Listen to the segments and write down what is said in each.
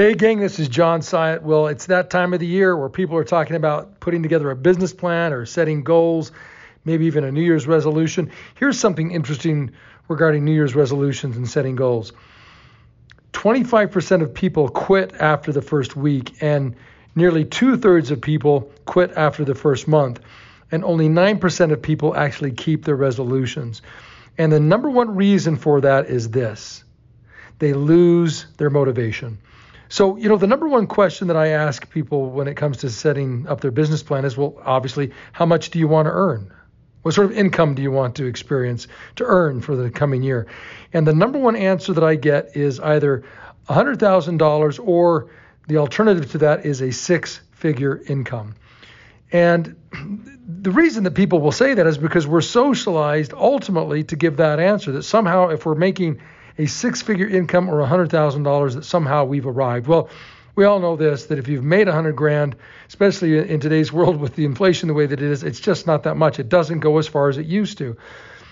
Hey, gang, this is John Syatt. Well, it's that time of the year where people are talking about putting together a business plan or setting goals, maybe even a New Year's resolution. Here's something interesting regarding New Year's resolutions and setting goals 25% of people quit after the first week, and nearly two thirds of people quit after the first month, and only 9% of people actually keep their resolutions. And the number one reason for that is this they lose their motivation. So, you know, the number one question that I ask people when it comes to setting up their business plan is well, obviously, how much do you want to earn? What sort of income do you want to experience to earn for the coming year? And the number one answer that I get is either $100,000 or the alternative to that is a six figure income. And the reason that people will say that is because we're socialized ultimately to give that answer that somehow if we're making a six figure income or $100,000 that somehow we've arrived. Well, we all know this that if you've made 100 grand, especially in today's world with the inflation the way that it is, it's just not that much. It doesn't go as far as it used to.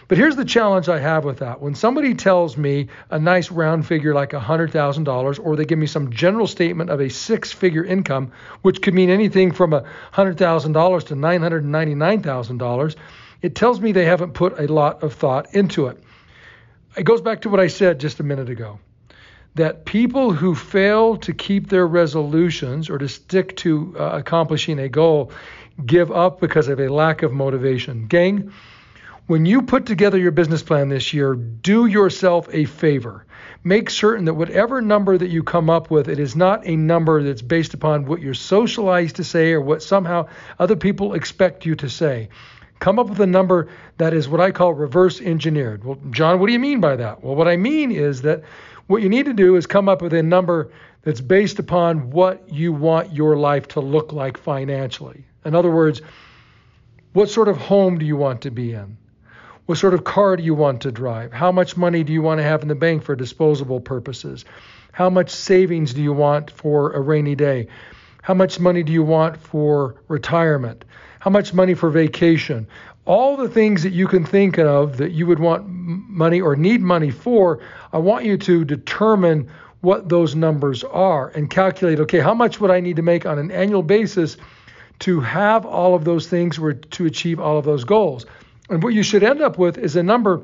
But here's the challenge I have with that. When somebody tells me a nice round figure like $100,000, or they give me some general statement of a six figure income, which could mean anything from $100,000 to $999,000, it tells me they haven't put a lot of thought into it it goes back to what I said just a minute ago that people who fail to keep their resolutions or to stick to uh, accomplishing a goal give up because of a lack of motivation. Gang, when you put together your business plan this year, do yourself a favor. Make certain that whatever number that you come up with, it is not a number that's based upon what you're socialized to say or what somehow other people expect you to say. Come up with a number that is what I call reverse engineered. Well, John, what do you mean by that? Well, what I mean is that what you need to do is come up with a number that's based upon what you want your life to look like financially. In other words, what sort of home do you want to be in? What sort of car do you want to drive? How much money do you want to have in the bank for disposable purposes? How much savings do you want for a rainy day? How much money do you want for retirement? How much money for vacation, all the things that you can think of that you would want money or need money for, I want you to determine what those numbers are and calculate okay, how much would I need to make on an annual basis to have all of those things or to achieve all of those goals? And what you should end up with is a number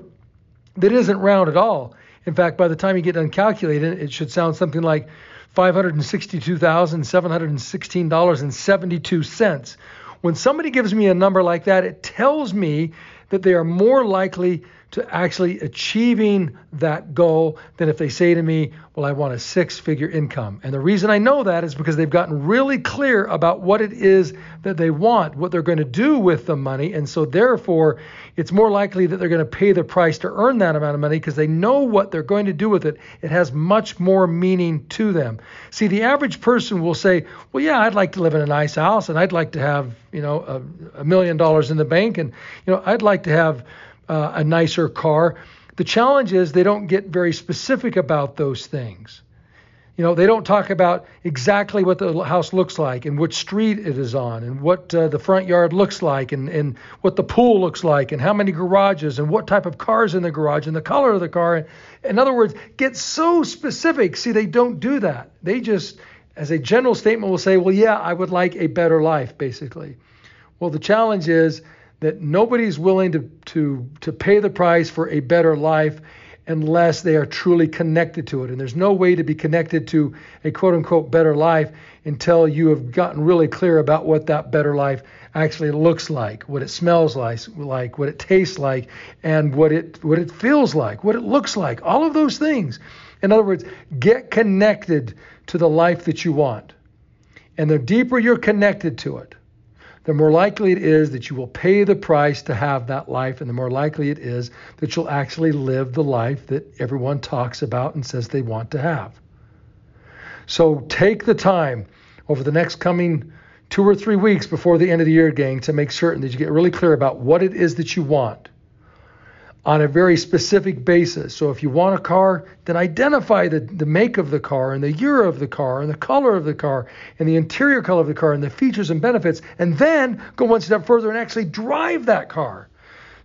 that isn't round at all. In fact, by the time you get done calculating, it should sound something like $562,716.72 when somebody gives me a number like that, it tells me that they are more likely to actually achieving that goal than if they say to me, Well, I want a six figure income. And the reason I know that is because they've gotten really clear about what it is that they want, what they're going to do with the money. And so, therefore, it's more likely that they're going to pay the price to earn that amount of money because they know what they're going to do with it. It has much more meaning to them. See, the average person will say, Well, yeah, I'd like to live in a nice house and I'd like to have, you know, a, a million dollars in the bank and, you know, I'd like to have uh, a nicer car. The challenge is they don't get very specific about those things. You know, they don't talk about exactly what the house looks like and which street it is on and what uh, the front yard looks like and, and what the pool looks like and how many garages and what type of cars in the garage and the color of the car. In other words, get so specific. See, they don't do that. They just, as a general statement, will say, well, yeah, I would like a better life, basically. Well, the challenge is that nobody's willing to, to, to pay the price for a better life unless they are truly connected to it. And there's no way to be connected to a quote unquote better life until you have gotten really clear about what that better life actually looks like, what it smells like, like what it tastes like, and what it what it feels like, what it looks like. All of those things. In other words, get connected to the life that you want. And the deeper you're connected to it, the more likely it is that you will pay the price to have that life, and the more likely it is that you'll actually live the life that everyone talks about and says they want to have. So take the time over the next coming two or three weeks before the end of the year, gang, to make certain that you get really clear about what it is that you want on a very specific basis. So if you want a car, then identify the, the make of the car and the year of the car and the color of the car and the interior color of the car and the features and benefits, and then go one step further and actually drive that car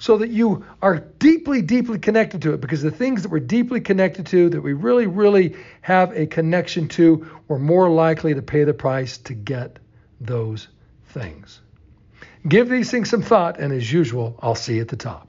so that you are deeply, deeply connected to it. Because the things that we're deeply connected to, that we really, really have a connection to, we're more likely to pay the price to get those things. Give these things some thought, and as usual, I'll see you at the top.